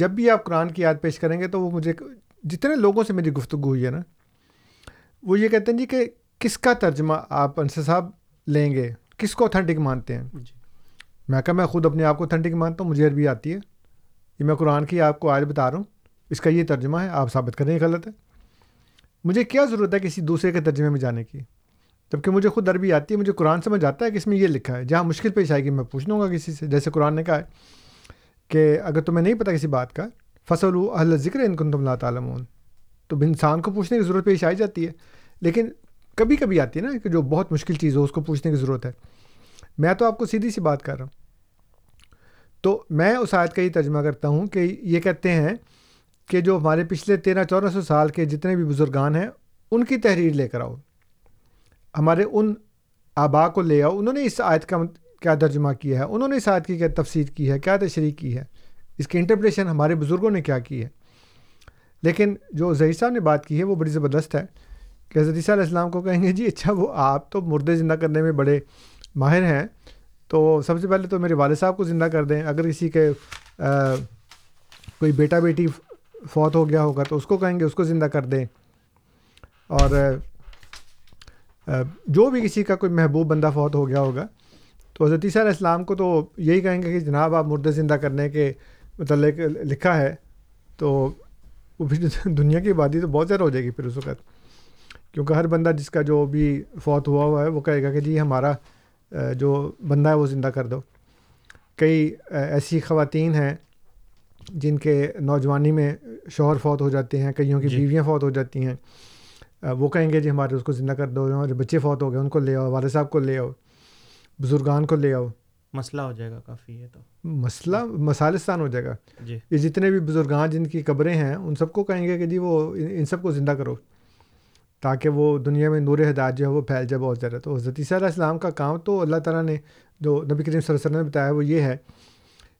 جب بھی آپ قرآن کی یاد پیش کریں گے تو وہ مجھے جتنے لوگوں سے میری گفتگو ہوئی ہے نا وہ یہ کہتے ہیں جی کہ کس کا ترجمہ آپ انصر صاحب لیں گے؟ کس کو اتھینٹک مانتے ہیں؟ جی۔ میں کہا میں خود اپنے آپ کو اتھینٹک مانتا ہوں مجھے عربی آتی ہے۔ یہ میں قرآن کی آپ کو آج بتا رہا ہوں۔ اس کا یہ ترجمہ ہے آپ ثابت کریں یہ غلط ہے۔ مجھے کیا ضرورت ہے کسی دوسرے کے ترجمے میں جانے کی؟ جبکہ مجھے خود عربی آتی ہے مجھے قرآن سمجھ آتا ہے کہ اس میں یہ لکھا ہے؟ جہاں مشکل پیش آئے گی میں پوچھ لوں گا کسی سے۔ جیسے قرآن نے کہا ہے کہ اگر تمہیں نہیں پتہ کسی بات کا فصل و اہل ذکر ان کن تم اللہ تعالیٰ تو انسان کو پوچھنے کی ضرورت پیش آئی جاتی ہے۔ لیکن کبھی کبھی آتی ہے نا کہ جو بہت مشکل چیز ہو، اس کو پوچھنے کی ضرورت ہے۔ میں تو آپ کو سیدھی سی بات کر رہا ہوں۔ تو میں اس آیت کا یہ ترجمہ کرتا ہوں کہ یہ کہتے ہیں کہ جو ہمارے پچھلے تیرہ چودہ سو سال کے جتنے بھی بزرگان ہیں، ان کی تحریر لے کر آؤ۔ ہمارے ان آبا کو لے آؤ۔ انہوں نے اس آیت کا کیا ترجمہ کیا ہے؟ انہوں نے اس آیت کی کیا تفسیر کی ہے؟ کیا تشریح کی ہے؟ اس کی انٹرپریشن ہمارے بزرگوں نے کیا کی ہے؟ لیکن جو ظہیر صاحب نے بات کی ہے وہ بڑی زبردست ہے کہ حضرت عیسیٰ علیہ السلام کو کہیں گے جی اچھا وہ آپ تو مردے زندہ کرنے میں بڑے ماہر ہیں، تو سب سے پہلے تو میرے والد صاحب کو زندہ کر دیں، اگر کسی کے کوئی بیٹا بیٹی فوت ہو گیا ہوگا تو اس کو کہیں گے، اس کو زندہ کر دیں۔ اور جو بھی کسی کا کوئی محبوب بندہ فوت ہو گیا ہوگا تو حضرت عیسیٰ علیہ السلام کو تو یہی کہیں گے کہ جناب آپ مردے زندہ کرنے کے متعلق لکھا ہے تو وہ پھر دنیا کی آبادی تو بہت زیادہ ہو جائے گی پھر اس وقت۔ کیونکہ ہر بندہ جس کا جو بھی فوت ہوا ہوا ہے وہ کہے گا کہ جی ہمارا جو بندہ ہے وہ زندہ کر دو۔ کئی ایسی خواتین ہیں جن کے نوجوانی میں شوہر فوت ہو جاتے ہیں کئیوں کی جی۔ بیویاں فوت ہو جاتی ہیں۔ وہ کہیں گے جی ہمارے اس کو زندہ کر دو ہمارے بچے فوت ہو گئے ان کو لے آؤ والد صاحب کو لے آؤ۔ بزرگان کو لے آؤ۔ مسئلہ ہو جائے گا کافی ہے تو۔ مسئلہ مسالستان ہو جائے گا۔ جی۔ یہ جتنے بھی بزرگان جن کی قبریں ہیں ان سب کو کہیں گے کہ جی وہ ان سب کو زندہ کرو۔ تاکہ وہ دنیا میں نور ہدایت جو ہے وہ پھیل جائے بہت زیادہ۔ تو حضرت علیہ السلام کا کام تو اللہ تعالیٰ نے جو نبی کریم صلی اللہ علیہ وسلم نے بتایا وہ یہ ہے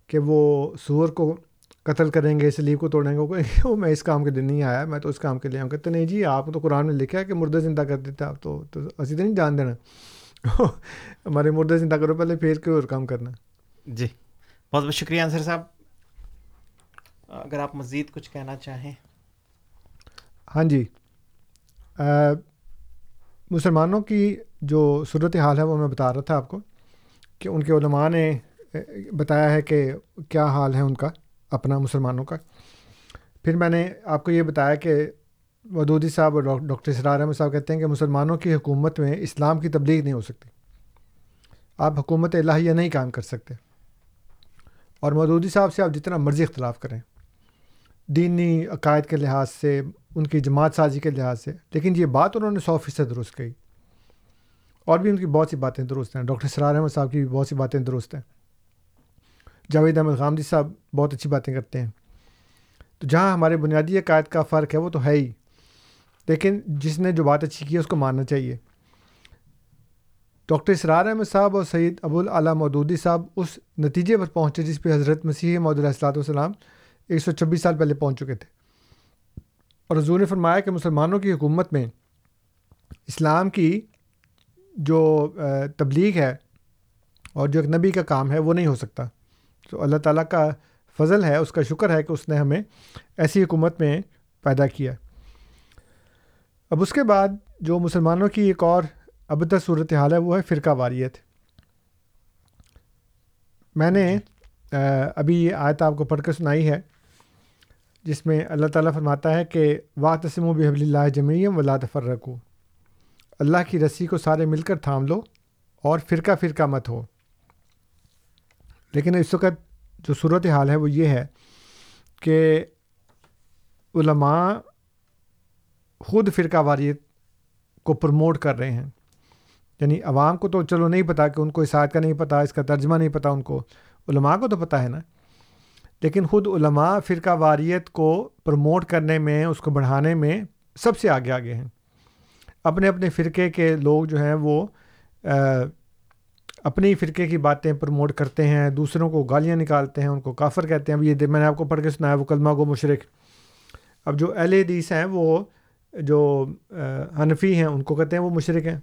کہ وہ سور کو قتل کریں گے سلیب کو توڑیں گے وہ میں اس کام کے دن نہیں آیا میں تو اس کام کے لیے آؤں کہتے نہیں جی آپ تو قرآن میں لکھا ہے کہ مردے زندہ کر دیتے آپ تو اسی تو نہیں جان دینا۔ ہمارے مردے زندہ کرو پہلے پھر کے اور کام کرنا۔ جی۔ بہت بہت شکریہ انصر صاحب۔ اگر آپ مزید کچھ کہنا چاہیں۔ ہاں جی۔ مسلمانوں کی جو صورت حال ہے وہ میں بتا رہا تھا آپ کو کہ ان کے علماء نے بتایا ہے کہ کیا حال ہے ان کا اپنا مسلمانوں کا۔ پھر میں نے آپ کو یہ بتایا کہ ودودی صاحب اور ڈاکٹر اسرار احمد صاحب کہتے ہیں کہ مسلمانوں کی حکومت میں اسلام کی تبلیغ نہیں ہو سکتی۔ آپ حکومت الہیہ نہیں کام کر سکتے۔ اور مودودی صاحب سے آپ جتنا مرضی اختلاف کریں۔ دینی عقائد کے لحاظ سے، ان کی جماعت سازی کے لحاظ سے۔ لیکن یہ بات انہوں نے سو فیصد درست کہی۔ اور بھی ان کی بہت سی باتیں درست ہیں۔ ڈاکٹر سرار احمد صاحب کی بھی بہت سی باتیں درست ہیں۔ جاوید احمد غامدی صاحب بہت اچھی باتیں کرتے ہیں۔ تو جہاں ہمارے بنیادی عقائد کا فرق ہے، وہ تو ہے ہی۔ لیکن جس نے جو بات اچھی کی ہے اس کو ماننا چاہیے۔ ڈاکٹر اسرار احمد صاحب اور سعید ابو العلیٰ مودودی صاحب اس نتیجے پر پہنچے جس پہ حضرت مسیح علیہ السلاۃ والسلام ایک سو چھبیس سال پہلے پہنچ چکے تھے۔ اور حضور نے فرمایا کہ مسلمانوں کی حکومت میں اسلام کی جو تبلیغ ہے اور جو ایک نبی کا کام ہے وہ نہیں ہو سکتا۔ تو اللہ تعالیٰ کا فضل ہے، اس کا شکر ہے کہ اس نے ہمیں ایسی حکومت میں پیدا کیا۔ اب اس کے بعد جو مسلمانوں کی ایک اور ابتر صورت حال ہے، وہ ہے فرقہ واریت۔ میں نے ابھی یہ آیت آپ کو پڑھ کر سنائی ہے، جس میں اللہ تعالیٰ فرماتا ہے کہ وا تسم و بحب اللہ جمعیم و لاتفر رکھو اللہ کی رسی کو سارے مل کر تھام لو اور فرقہ فرقہ مت ہو۔ لیکن اس وقت جو صورت حال ہے، وہ یہ ہے کہ علماء خود فرقہ واریت کو پروموٹ کر رہے ہیں۔ یعنی عوام کو تو چلو نہیں پتہ کہ ان کو اس آیت کا نہیں پتہ اس کا ترجمہ نہیں پتہ ان کو علماء کو تو پتہ ہے نا۔ لیکن خود علماء فرقہ واریت کو پروموٹ کرنے میں، اس کو بڑھانے میں سب سے آگے آگے ہیں۔ اپنے اپنے فرقے کے لوگ جو ہیں وہ اپنی فرقے کی باتیں پروموٹ کرتے ہیں، دوسروں کو گالیاں نکالتے ہیں، ان کو کافر کہتے ہیں۔ اب یہ میں نے آپ کو پڑھ کے سنایا، وہ کلمہ گو مشرق۔ اب جو اہل حدیث ہیں وہ جو حنفی ہیں ان کو کہتے ہیں وہ مشرق ہیں۔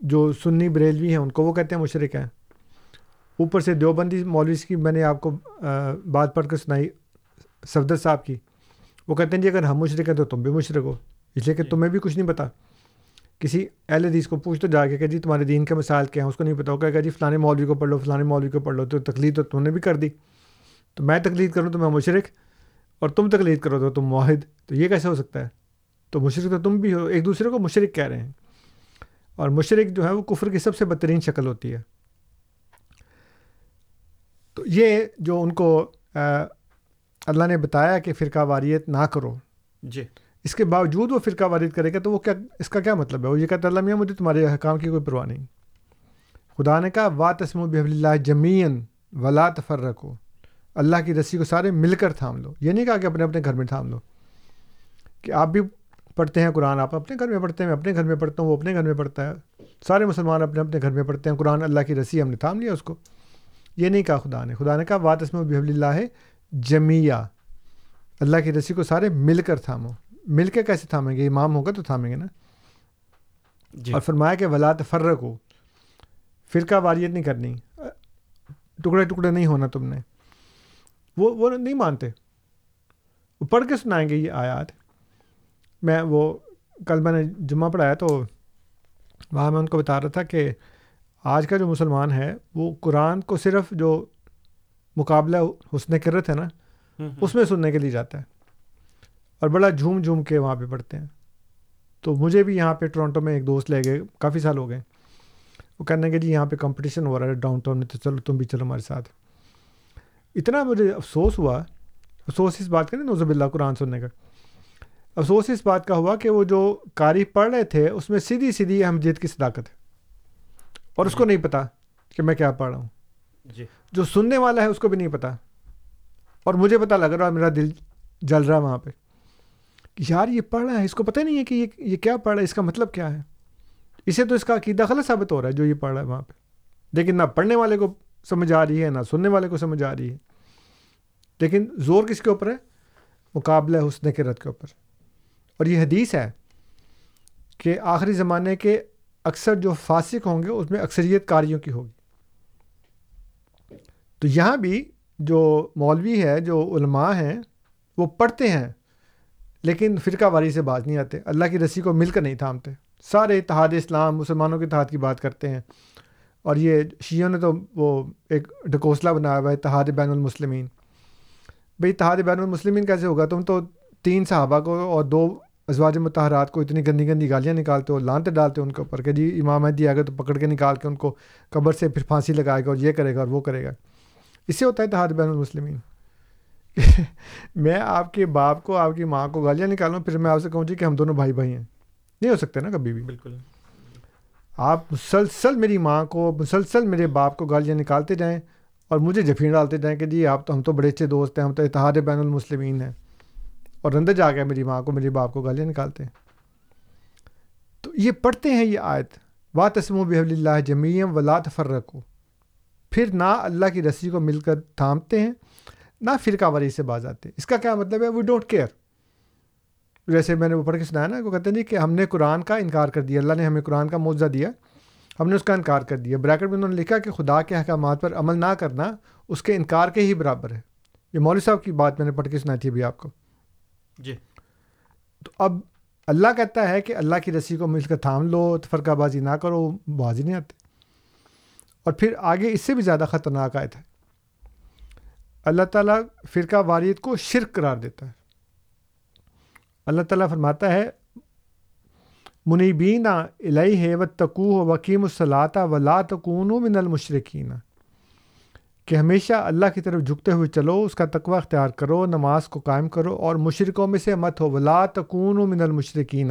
جو سنی بریلوی ہیں ان کو وہ کہتے ہیں مشرق ہیں۔ اوپر سے دیوبندی مولویز کی میں نے آپ کو بات پڑھ کے سنائی صفدر صاحب کی۔ وہ کہتے ہیں جی اگر ہم مشرق ہیں تو تم بھی مشرق ہو۔ اس لیے کہ جی۔ تمہیں بھی کچھ نہیں پتہ کسی اہل حدیث کو پوچھ تو جا کے کہ جی تمہارے دین کے مسائل کیا ہیں؟ اس کو نہیں وہ کہے گا جی فلانے مولوی کو پڑھ لو فلانے مولوی کو پڑھ لو تو تقلید تو تم نے بھی کر دی۔ تو میں تقلید کروں تو میں مشرق اور تم تقلید کرو تو تم معاہد تو یہ کیسے ہو سکتا ہے؟ تو مشرق تو تم بھی ہو ایک دوسرے کو مشرق کہہ رہے ہیں۔ اور مشرق جو ہے وہ کفر کی سب سے بدترین شکل ہوتی ہے۔ تو یہ جو ان کو اللہ نے بتایا کہ فرقہ واریت نہ کرو۔ جی۔ اس کے باوجود وہ فرقہ واریت کرے گا تو وہ کیا اس کا کیا مطلب ہے؟ وہ یہ کہتا اللہ میاں مجھے تمہارے حکام کی کوئی پرواہ نہیں۔ خدا نے کہا وا تسم و بحب اللہ جمین ولا تفر رکھو اللہ کی رسی کو سارے مل کر تھام لو۔ یہ نہیں کہا کہ اپنے اپنے گھر میں تھام لو۔ کہ آپ بھی پڑھتے ہیں قرآن آپ اپنے گھر میں پڑھتے ہیں میں اپنے گھر میں پڑھتا ہوں وہ اپنے گھر میں پڑھتا ہے۔ سارے مسلمان اپنے اپنے گھر میں پڑھتے ہیں قرآن اللہ کی رسی ہم نے تھام لیا اس کو۔ یہ نہیں کہا خدا نے خدا نے کہا تسم و بحب اللہ ہے جمیہ اللہ کی رسی کو سارے مل کر تھامو۔ مل کے کیسے تھامیں گے؟ امام ہوگا تو تھامیں گے نا؟ جی۔ اور فرمایا کہ ولا تفرق ہو فرقہ واریت نہیں کرنی۔ ٹکڑے ٹکڑے نہیں ہونا تم نے۔ وہ وہ نہیں مانتے۔ وہ پڑھ کے سنائیں گے یہ آیات۔ میں وہ کل میں نے جمعہ پڑھایا تو وہاں میں ان کو بتا رہا تھا کہ آج کا جو مسلمان ہے وہ قرآن کو صرف جو مقابلہ حسن کرت ہے نا اس میں سننے کے لیے جاتا ہے اور بڑا جھوم جھوم کے وہاں پہ پڑھتے ہیں۔ تو مجھے بھی یہاں پہ ٹورانٹو میں ایک دوست لے گئے کافی سال ہو گئے۔ وہ کہنے کہ جی یہاں پہ کمپٹیشن ہو رہا ہے ڈاؤن ٹاؤن میں تو چلو تم بھی چلو ہمارے ساتھ۔ اتنا مجھے افسوس ہوا افسوس اس بات کا نہیں نوزب اللہ قرآن سننے کا۔ افسوس اس بات کا ہوا کہ وہ جو قاری پڑھ رہے تھے اس میں سیدھی سیدھی احمدیت کی صداقت ہے۔ اور اس کو نہیں پتہ کہ میں کیا پڑھ رہا ہوں۔ جی۔ جو سننے والا ہے اس کو بھی نہیں پتہ اور مجھے پتہ لگ رہا میرا دل جل رہا وہاں پہ۔ کہ یار یہ پڑھ رہا ہے اس کو پتہ نہیں ہے کہ یہ یہ کیا پڑھ رہا ہے اس کا مطلب کیا ہے۔ اسے تو اس کا عقیدہ غلط ثابت ہو رہا ہے جو یہ پڑھ رہا ہے وہاں پہ۔ لیکن نہ پڑھنے والے کو سمجھ آ رہی ہے نہ سننے والے کو سمجھ آ رہی ہے۔ لیکن زور کس کے اوپر ہے؟ مقابلہ حسن کے رت کے اوپر۔ اور یہ حدیث ہے کہ آخری زمانے کے اکثر جو فاسق ہوں گے، اس میں اکثریت کاریوں کی ہوگی۔ تو یہاں بھی جو مولوی ہے، جو علماء ہیں، وہ پڑھتے ہیں، لیکن فرقہ واری سے باز نہیں آتے۔ اللہ کی رسی کو مل کر نہیں تھامتے۔ سارے اتحاد اسلام، مسلمانوں کے اتحاد کی بات کرتے ہیں۔ اور یہ شیعوں نے تو وہ ایک ڈکوسلا بنایا ہوا ہے، اتحاد بین المسلمین۔ بھئی اتحاد بین المسلمین کیسے ہوگا؟ تم تو تین صحابہ کو اور دو ازواج متحرات کو اتنی گندی گندی گالیاں نکالتے ہو لانتے ڈالتے ہو ان کے اوپر کہ جی امام مہدی آ گئے تو پکڑ کے نکال کے ان کو قبر سے پھر پھانسی لگائے گا اور یہ کرے گا اور وہ کرے گا۔ اس سے ہوتا ہے اتحاد بین المسلمین۔ میں آپ کے باپ کو آپ کی ماں کو گالیاں نکالوں پھر میں آپ سے کہوں جی کہ ہم دونوں بھائی بھائی ہیں۔ نہیں ہو سکتے نا کبھی بھی۔ بالکل۔ آپ مسلسل میری ماں کو مسلسل میرے باپ کو گالیاں نکالتے جائیں اور مجھے جفین ڈالتے جائیں کہ جی آپ تو ہم تو بڑے اچھے دوست ہیں ہم تو اتحاد بین المسلمین ہیں۔ اور اندر جا کے میری ماں کو، میرے باپ کو گالیاں نکالتے ہیں۔ تو یہ پڑھتے ہیں یہ آیت، وا تسم و بحب اللہ جمیم ولا تفرق پھر نہ اللہ کی رسی کو مل کر تھامتے ہیں، نہ فرقہ وری سے باز آتے ہیں۔ اس کا کیا مطلب ہے؟ وی ڈونٹ کیئر جیسے میں نے وہ پڑھ کے سنایا نا، وہ کہتے ہیں جی کہ ہم نے قرآن کا انکار کر دیا، اللہ نے ہمیں قرآن کا معاوضہ دیا، ہم نے اس کا انکار کر دیا۔ بریکٹ میں انہوں نے لکھا کہ خدا کے احکامات پر عمل نہ کرنا اس کے انکار کے ہی برابر ہے۔ یہ مولوی صاحب کی بات میں نے پڑھ کے سنائی تھی ابھی آپ کو۔ جی۔ تو اب اللہ کہتا ہے کہ اللہ کی رسی کو مل کر تھام لو فرقہ بازی نہ کرو، بازی نہیں آتے اور پھر آگے اس سے بھی زیادہ خطرناک آئے تھے اللہ تعالیٰ فرقہ واریت کو شرک قرار دیتا ہے۔ اللہ تعالیٰ فرماتا ہے منیبین الہی ہے و تقو وکیم الصلاطہ ولا تکون من المشرقین کہ ہمیشہ اللہ کی طرف جھکتے ہوئے چلو، اس کا تقوی اختیار کرو، نماز کو قائم کرو اور مشرقوں میں سے مت ہو۔ ولا تکون من المشرقین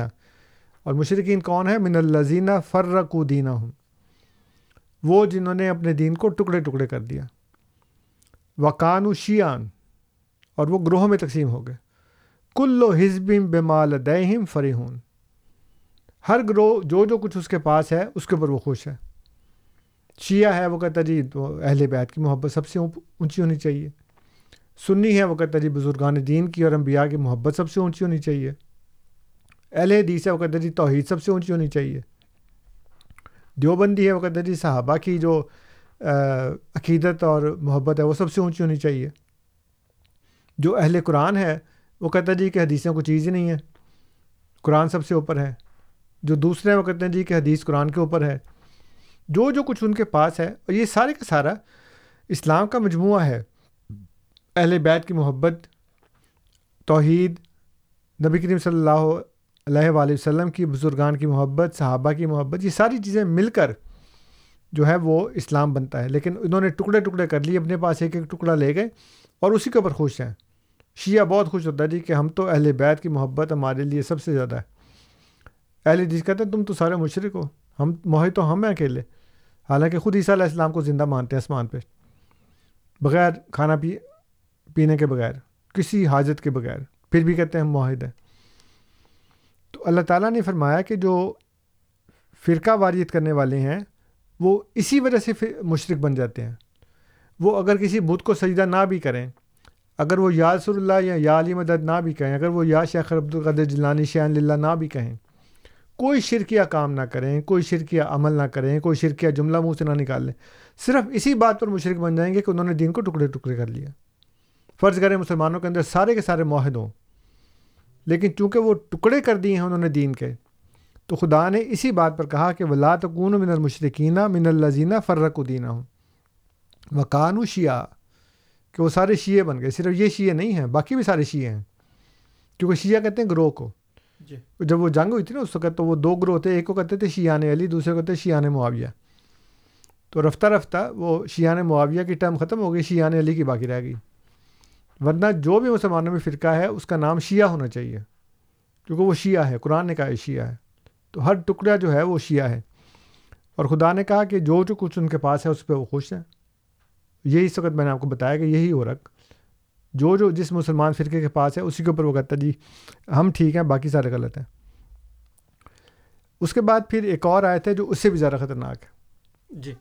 اور مشرقین کون ہے من الزینہ فرقو دینہ ہوں وہ جنہوں نے اپنے دین کو ٹکڑے ٹکڑے کر دیا۔ وقان و شیان اور وہ گروہوں میں تقسیم ہو گئے۔ کل و حزبم بمال دہم فریحون ہر گروہ، جو جو کچھ اس کے پاس ہے، اس کے اوپر وہ خوش ہے۔ شیعہ ہے وہ کہتا جی اہل بیت کی محبت سب سے اونچی ہونی چاہیے۔ سنی ہے وہ کہتا جی بزرگان دین کی اور انبیاء کی محبت سب سے اونچی ہونی چاہیے۔ اہل حدیث ہے وہ کہتا جی توحید سب سے اونچی ہونی چاہیے۔ دیوبندی ہے وہ کہتا جی صحابہ کی جو عقیدت اور محبت ہے وہ سب سے اونچی ہونی چاہیے۔ جو اہل قرآن ہے وہ کہتا جی کہ حدیثیں کوئی چیز ہی نہیں ہے۔ قرآن سب سے اوپر ہے۔ جو دوسرے ہیں وہ کہتے ہیں جی کہ حدیث قرآن کے اوپر ہے۔ جو جو کچھ ان کے پاس ہے، اور یہ سارے کا سارا اسلام کا مجموعہ ہے۔ اہل بیت کی محبت، توحید، نبی کریم صلی اللہ علیہ وآلہ وسلم کی، بزرگان کی محبت، صحابہ کی محبت، یہ ساری چیزیں مل کر جو ہے وہ اسلام بنتا ہے۔ لیکن انہوں نے ٹکڑے ٹکڑے کر لیے، اپنے پاس ایک ایک ٹکڑا لے گئے اور اسی کے اوپر خوش ہیں۔ شیعہ بہت خوش ہوتا ہے جی کہ ہم تو اہل بیت کی محبت ہمارے لیے سب سے زیادہ ہے۔ اہل حدیث کہتے ہیں، تم تو سارے مشرق ہو، ہم موہی تو ہم ہیں اکیلے۔ حالانکہ خود عیسیٰ علیہ السلام کو زندہ مانتے ہیں آسمان پہ۔ بغیر کھانا پی، پینے کے بغیر، کسی حاجت کے بغیر، پھر بھی کہتے ہیں ہم معاہد ہیں۔ تو اللہ تعالیٰ نے فرمایا کہ جو فرقہ واریت کرنے والے ہیں، وہ اسی وجہ سے مشرق بن جاتے ہیں۔ وہ اگر کسی بدھ کو سجدہ نہ بھی کریں، اگر وہ یا رسول اللہ یا یا علی مدد نہ بھی کہیں، اگر وہ یا شیخ عبد القدر جلانی شیان اللہ نہ بھی کہیں کوئی شرکیہ کام نہ کریں، کوئی شرکیہ عمل نہ کریں، کوئی شرکیہ جملہ منہ سے نہ نکال لیں۔ صرف اسی بات پر مشرق بن جائیں گے کہ انہوں نے دین کو ٹکڑے ٹکڑے کر لیا۔ فرض کریں مسلمانوں کے اندر سارے کے سارے معاہد ہوں، لیکن چونکہ وہ ٹکڑے کر دیے ہیں انہوں نے دین کے، تو خدا نے اسی بات پر کہا کہ ولا تکون من المشرقینہ من الزینہ فرق الدینہ ہوں وقان و شیعہ کہ وہ سارے شیعہ بن گئے، صرف یہ شیعہ نہیں ہیں، باقی بھی سارے شیعہ ہیں۔ کیونکہ شیعہ کہتے ہیں گروہ کو۔ جی۔ جب وہ جنگ ہوئی تھی نا، اس وقت تو وہ دو گروہ تھے، ایک کو کہتے تھے شیان علی، دوسرے کو کہتے شیان معاویہ۔ تو رفتہ رفتہ وہ شیان معاویہ کی ٹرم ختم ہو گئی شیان علی کی باقی رہ گئی۔ ورنہ جو بھی مسلمانوں میں فرقہ ہے، اس کا نام شیعہ ہونا چاہیے۔ کیونکہ وہ شیعہ ہے، قرآن نے کہا ہے شیعہ ہے۔ تو ہر ٹکڑا جو ہے، وہ شیعہ ہے۔ اور خدا نے کہا کہ جو جو کچھ ان کے پاس ہے، اس پہ وہ خوش ہیں۔ یہی اس وقت میں نے آپ کو بتایا کہ یہی ہو رکھ۔ جو جو جس مسلمان فرقے کے پاس ہے اسی کے اوپر وہ کہتا جی ہم ٹھیک ہیں باقی سارے غلط ہیں۔ اس کے بعد پھر ایک اور آئے تھے جو اس سے بھی زیادہ خطرناک ہے۔ جی۔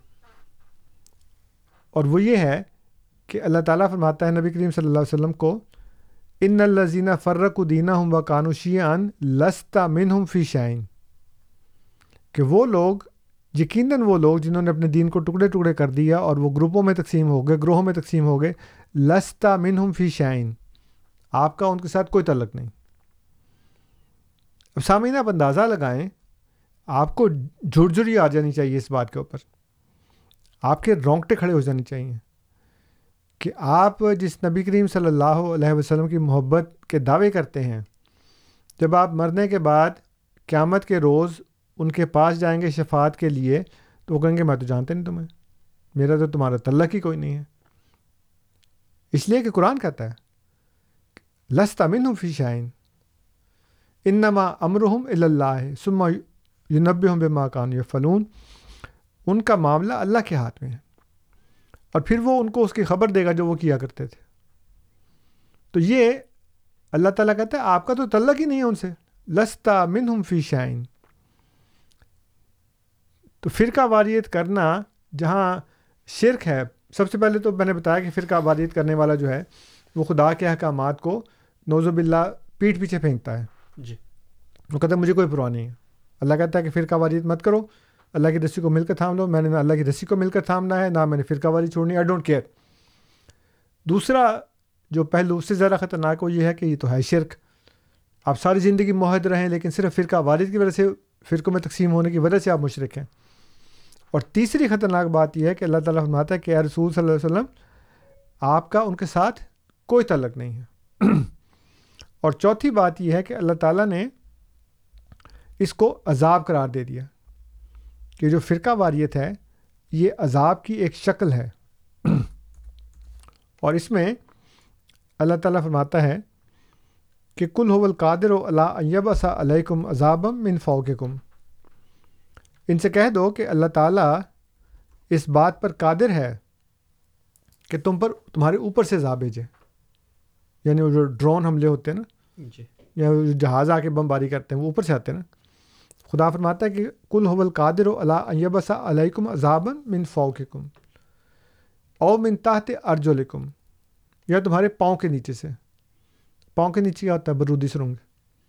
اور وہ یہ ہے کہ اللہ تعالیٰ فرماتا ہے نبی کریم صلی اللہ علیہ وسلم کو ان الزینہ فرق الدینہ ہم و قانوشیان لستا من ہم فی شائن کہ وہ لوگ یقیناً وہ لوگ جنہوں نے اپنے دین کو ٹکڑے ٹکڑے کر دیا اور وہ گروپوں میں تقسیم ہو گئے گروہوں میں تقسیم ہو گئے لستا من ہم فی شائن آپ کا ان کے ساتھ کوئی تعلق نہیں۔ اب سامعین، آپ اندازہ لگائیں، آپ کو جھرجھری آ جانی چاہیے اس بات کے اوپر۔ آپ کے رونگٹے کھڑے ہو جانے چاہیے کہ آپ جس نبی کریم صلی اللہ علیہ وسلم کی محبت کے دعوے کرتے ہیں، جب آپ مرنے کے بعد قیامت کے روز ان کے پاس جائیں گے شفاعت کے لیے، تو وہ کہیں گے، میں تو جانتے نہیں تمہیں۔ میرا تو تمہارا تعلق ہی کوئی نہیں ہے۔ اس لیے کہ قرآن کہتا ہے لستا من فی شائن انما امرحم اللہ سما یونب ہوں بے ماکان فلون ان کا معاملہ اللہ کے ہاتھ میں ہے۔ اور پھر وہ ان کو اس کی خبر دے گا جو وہ کیا کرتے تھے۔ تو یہ اللہ تعالیٰ کہتا ہے، آپ کا تو تعلق ہی نہیں ہے ان سے۔ لستا من ہم فی شائن تو فرقہ واریت کرنا جہاں شرک ہے سب سے پہلے تو میں نے بتایا کہ فرقہ واریت کرنے والا جو ہے وہ خدا کے احکامات کو نوزب اللہ پیٹھ پیچھے پھینکتا ہے۔ جی۔ وہ کہتا ہے مجھے کوئی پرواہ نہیں ہے۔ اللہ کہتا ہے کہ فرقہ واریت مت کرو۔ اللہ کی رسی کو مل کر تھام لو۔ میں نے نہ اللہ کی رسی کو مل کر تھامنا ہے نہ میں نے فرقہ واری چھوڑنی۔ آئی ڈونٹ کیئر دوسرا جو پہلو اس سے زیادہ خطرناک وہ یہ ہے کہ یہ تو ہے شرک۔ آپ ساری زندگی معاہد رہیں لیکن صرف فرقہ وارد کی وجہ سے فرقوں میں تقسیم ہونے کی وجہ سے آپ مشرق ہیں۔ اور تیسری خطرناک بات یہ ہے کہ اللہ تعالیٰ فرماتا ہے کہ اے رسول صلی اللہ علیہ وسلم، آپ کا ان کے ساتھ کوئی تعلق نہیں ہے۔ اور چوتھی بات یہ ہے کہ اللہ تعالیٰ نے اس کو عذاب قرار دے دیا۔ کہ جو فرقہ واریت ہے، یہ عذاب کی ایک شکل ہے۔ اور اس میں اللہ تعالیٰ فرماتا ہے کہ کل حول قادر و اللہ سا علیکم عذابم من فوقکم۔ ان سے کہہ دو کہ اللہ تعالیٰ اس بات پر قادر ہے کہ تم پر تمہارے اوپر سے عذاب بھیجے۔ یعنی وہ جو ڈرون حملے ہوتے ہیں نا جی۔ یا جہاز آ کے بمباری کرتے ہیں وہ اوپر سے آتے ہیں نا۔ خدا فرماتا ہے کہ کل حول قادر و اللہ سا علیکم عذابن من فوقکم او من تحت ارجلکم یا تمہارے پاؤں کے نیچے سے۔ پاؤں کے نیچے کیا ہوتا ہے؟ برودی سرنگ۔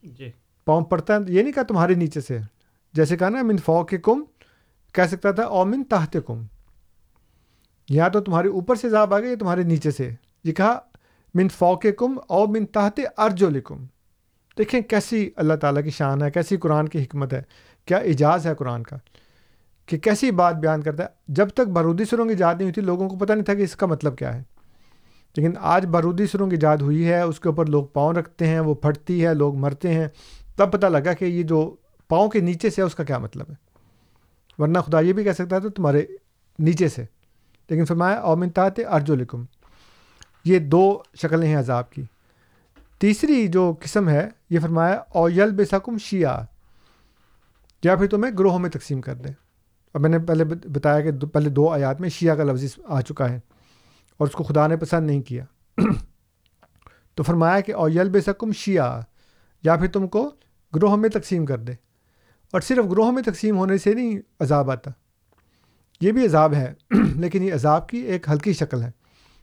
جی۔ پاؤں پڑتا ہے یہ نہیں کہا تمہارے نیچے سے۔ جیسے کہا نا، من فوق کم کہہ سکتا تھا، او من تحت کم یا تو تمہارے اوپر سے عذاب آ گئے یا تمہارے نیچے سے۔ یہ کہا، من فوقکم او من تحت ارجلکم۔ دیکھیں کیسی اللہ تعالیٰ کی شان ہے، کیسی قرآن کی حکمت ہے۔ کیا اعجاز ہے قرآن کا؟ کہ کیسی بات بیان کرتا ہے۔ جب تک بارودی سروں کی ایجاد نہیں ہوئی تھی، لوگوں کو پتہ نہیں تھا کہ اس کا مطلب کیا ہے۔ لیکن آج بارودی سروں کی ایجاد ہوئی ہے، اس کے اوپر لوگ پاؤں رکھتے ہیں، وہ پھٹتی ہے، لوگ مرتے ہیں۔ تب پتہ لگا کہ یہ جو پاؤں کے نیچے سے ہے اس کا کیا مطلب ہے؟ ورنہ خدا یہ بھی کہہ سکتا ہے تو تمہارے نیچے سے۔ لیکن فرمایا اومنطاط ارج لکم یہ دو شکلیں ہیں عذاب کی۔ تیسری جو قسم ہے، یہ فرمایا اویل بے سکم شیعہ۔ یا پھر تمہیں گروہوں میں تقسیم کر دیں۔ اور میں نے پہلے بتایا کہ پہلے دو آیات میں شیعہ کا لفظ آ چکا ہے اور اس کو خدا نے پسند نہیں کیا۔ تو فرمایا کہ اویل بے سکم شیعہ۔ یا پھر تم کو گروہوں میں تقسیم کر دے اور صرف گروہوں میں تقسیم ہونے سے نہیں، عذاب آتا۔ یہ بھی عذاب ہے، لیکن یہ عذاب کی ایک ہلکی شکل ہے،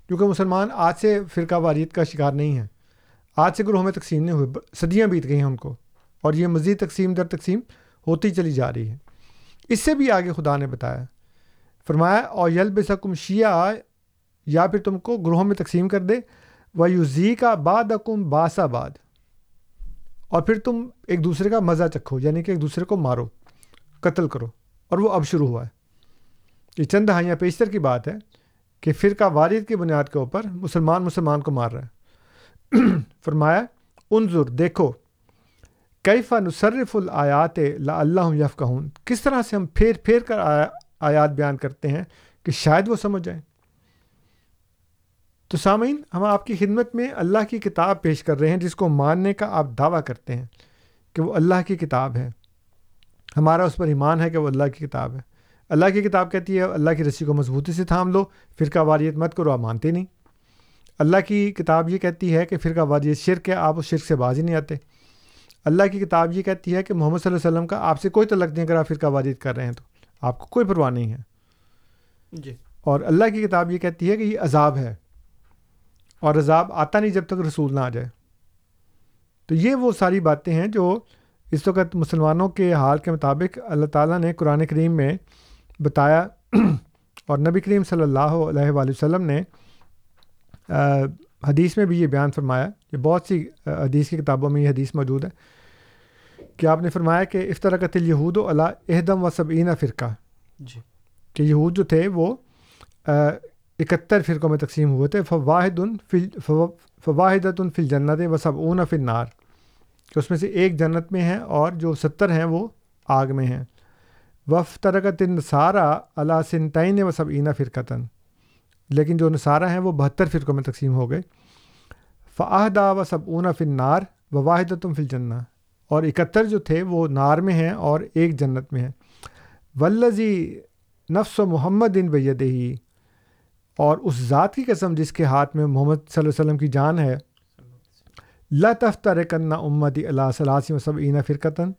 کیونکہ مسلمان آج سے فرقہ واریت کا شکار نہیں ہے آج سے گروہوں میں تقسیم نہیں ہوئے، صدیاں بیت گئی ہیں ان کو، اور یہ مزید تقسیم در تقسیم ہوتی چلی جا رہی ہے۔ اس سے بھی آگے خدا نے بتایا، فرمایا او یل بے سکم شیعہ، یا پھر تم کو گروہوں میں تقسیم کر دے و یوزی کا باد اکم باسا باد اور پھر تم ایک دوسرے کا مزہ چکھو یعنی کہ ایک دوسرے کو مارو، قتل کرو، اور وہ اب شروع ہوا ہے۔ یہ چند دہائیاں پیشتر کی بات ہے کہ فرقہ والد کی بنیاد کے اوپر مسلمان مسلمان کو مار رہا ہے۔ فرمایا، انظر، دیکھو کیفا نصرف الآیات لا اللہ یف کس طرح سے ہم پھیر پھیر کر آیات بیان کرتے ہیں کہ شاید وہ سمجھ جائیں۔ تو سامعین ہم آپ کی خدمت میں اللہ کی کتاب پیش کر رہے ہیں جس کو ماننے کا آپ دعویٰ کرتے ہیں کہ وہ اللہ کی کتاب ہے۔ ہمارا اس پر ایمان ہے کہ وہ اللہ کی کتاب ہے۔ اللہ کی کتاب کہتی ہے اللہ کی رسی کو مضبوطی سے تھام لو فرقہ واریت مت کرو آپ مانتے نہیں۔ اللہ کی کتاب یہ کہتی ہے کہ فرقہ واریت شرک ہے آپ اس شرک سے باز ہی نہیں آتے۔ اللہ کی کتاب یہ کہتی ہے کہ محمد صلی اللہ علیہ وسلم کا آپ سے کوئی تعلق نہیں اگر آپ فرقہ واریت کر رہے ہیں تو۔ آپ کو کوئی پرواہ نہیں ہے۔ جی۔ اور اللہ کی کتاب یہ کہتی ہے کہ یہ عذاب ہے۔ اور عذاب آتا نہیں جب تک رسول نہ آ جائے۔ تو یہ وہ ساری باتیں ہیں جو اس وقت مسلمانوں کے حال کے مطابق اللہ تعالیٰ نے قرآن کریم میں بتایا اور نبی کریم صلی اللہ علیہ وآلہ وسلم نے حدیث میں بھی یہ بیان فرمایا۔ یہ بہت سی حدیث کی کتابوں میں یہ حدیث موجود ہے کہ آپ نے فرمایا کہ افطرکت یہود و اللہ اہدم و سبعین فرقہ۔ جی۔ کہ یہود جو تھے وہ اکہتر فرقوں میں تقسیم ہوئے تھے۔ فواہد فل فواہد فل جنت و سب اون فل نار کہ اس میں سے ایک جنت میں ہیں اور جو ستر ہیں وہ آگ میں ہیں۔ وف ترکت نصارہ اللہ سنتعین و سب فرقتاً لیکن جو نصارہ ہیں وہ بہتر فرقوں میں تقسیم ہو گئے۔ فعہدہ و اون فل نار و واحد فل جنّ اور اکہتر جو تھے وہ نار میں ہیں اور ایک جنت میں ہیں۔ ولزی نفس و محمد ان بید ہی اور اس ذات کی قسم جس کے ہاتھ میں محمد صلی اللہ علیہ وسلم کی جان ہے لطفتر کنّا امتی اللہ صلاح وسب عینہ فرقتاً،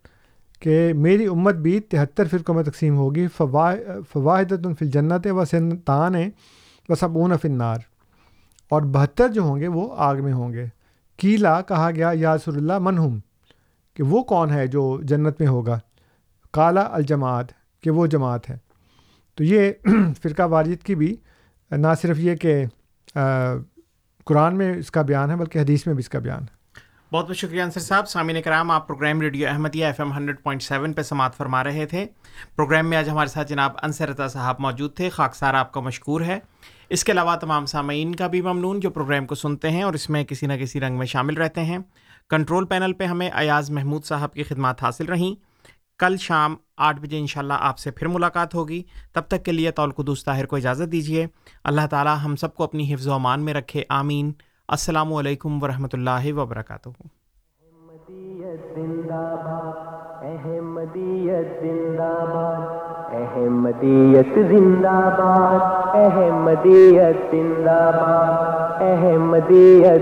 کہ میری امت بھی تہتر فرقوں میں تقسیم ہوگی فواہ فواہد الفل جنت و سنتان و صبون فنار اور بہتر جو ہوں گے وہ آگ میں ہوں گے۔ کیلا کہا گیا یاسر اللہ منہم کہ وہ کون ہے جو جنت میں ہوگا؟ کالا الجماعت، کہ وہ جماعت ہے۔ تو یہ فرقہ واریت کی بھی نہ صرف یہ کہ قرآن میں اس کا بیان ہے، بلکہ حدیث میں بھی اس کا بیان ہے۔ بہت بہت شکریہ انصر صاحب۔ سامعین کرام، آپ program radio Ahmadiyya F M hundred point seven پہ سماعت فرما رہے تھے۔ پروگرام میں آج ہمارے ساتھ جناب انصر رضا صاحب موجود تھے۔ خاکسار آپ کا مشکور ہے۔ اس کے علاوہ تمام سامعین کا بھی ممنون جو پروگرام کو سنتے ہیں اور اس میں کسی نہ کسی رنگ میں شامل رہتے ہیں۔ کنٹرول پینل پہ ہمیں ایاز محمود صاحب کی خدمات حاصل رہیں۔ کل شام آٹھ بجے انشاءاللہ اللہ آپ سے پھر ملاقات ہوگی۔ تب تک کے لیے طول قدوس طاہر کو اجازت دیجیے۔ اللہ تعالیٰ ہم سب کو اپنی حفظ و امان میں رکھے۔ آمین۔ السلام علیکم ورحمۃ اللہ وبرکاتہ۔ احمدیت زندہ باد احمدیت زندہ باد احمدیت زندہ باد احمدیت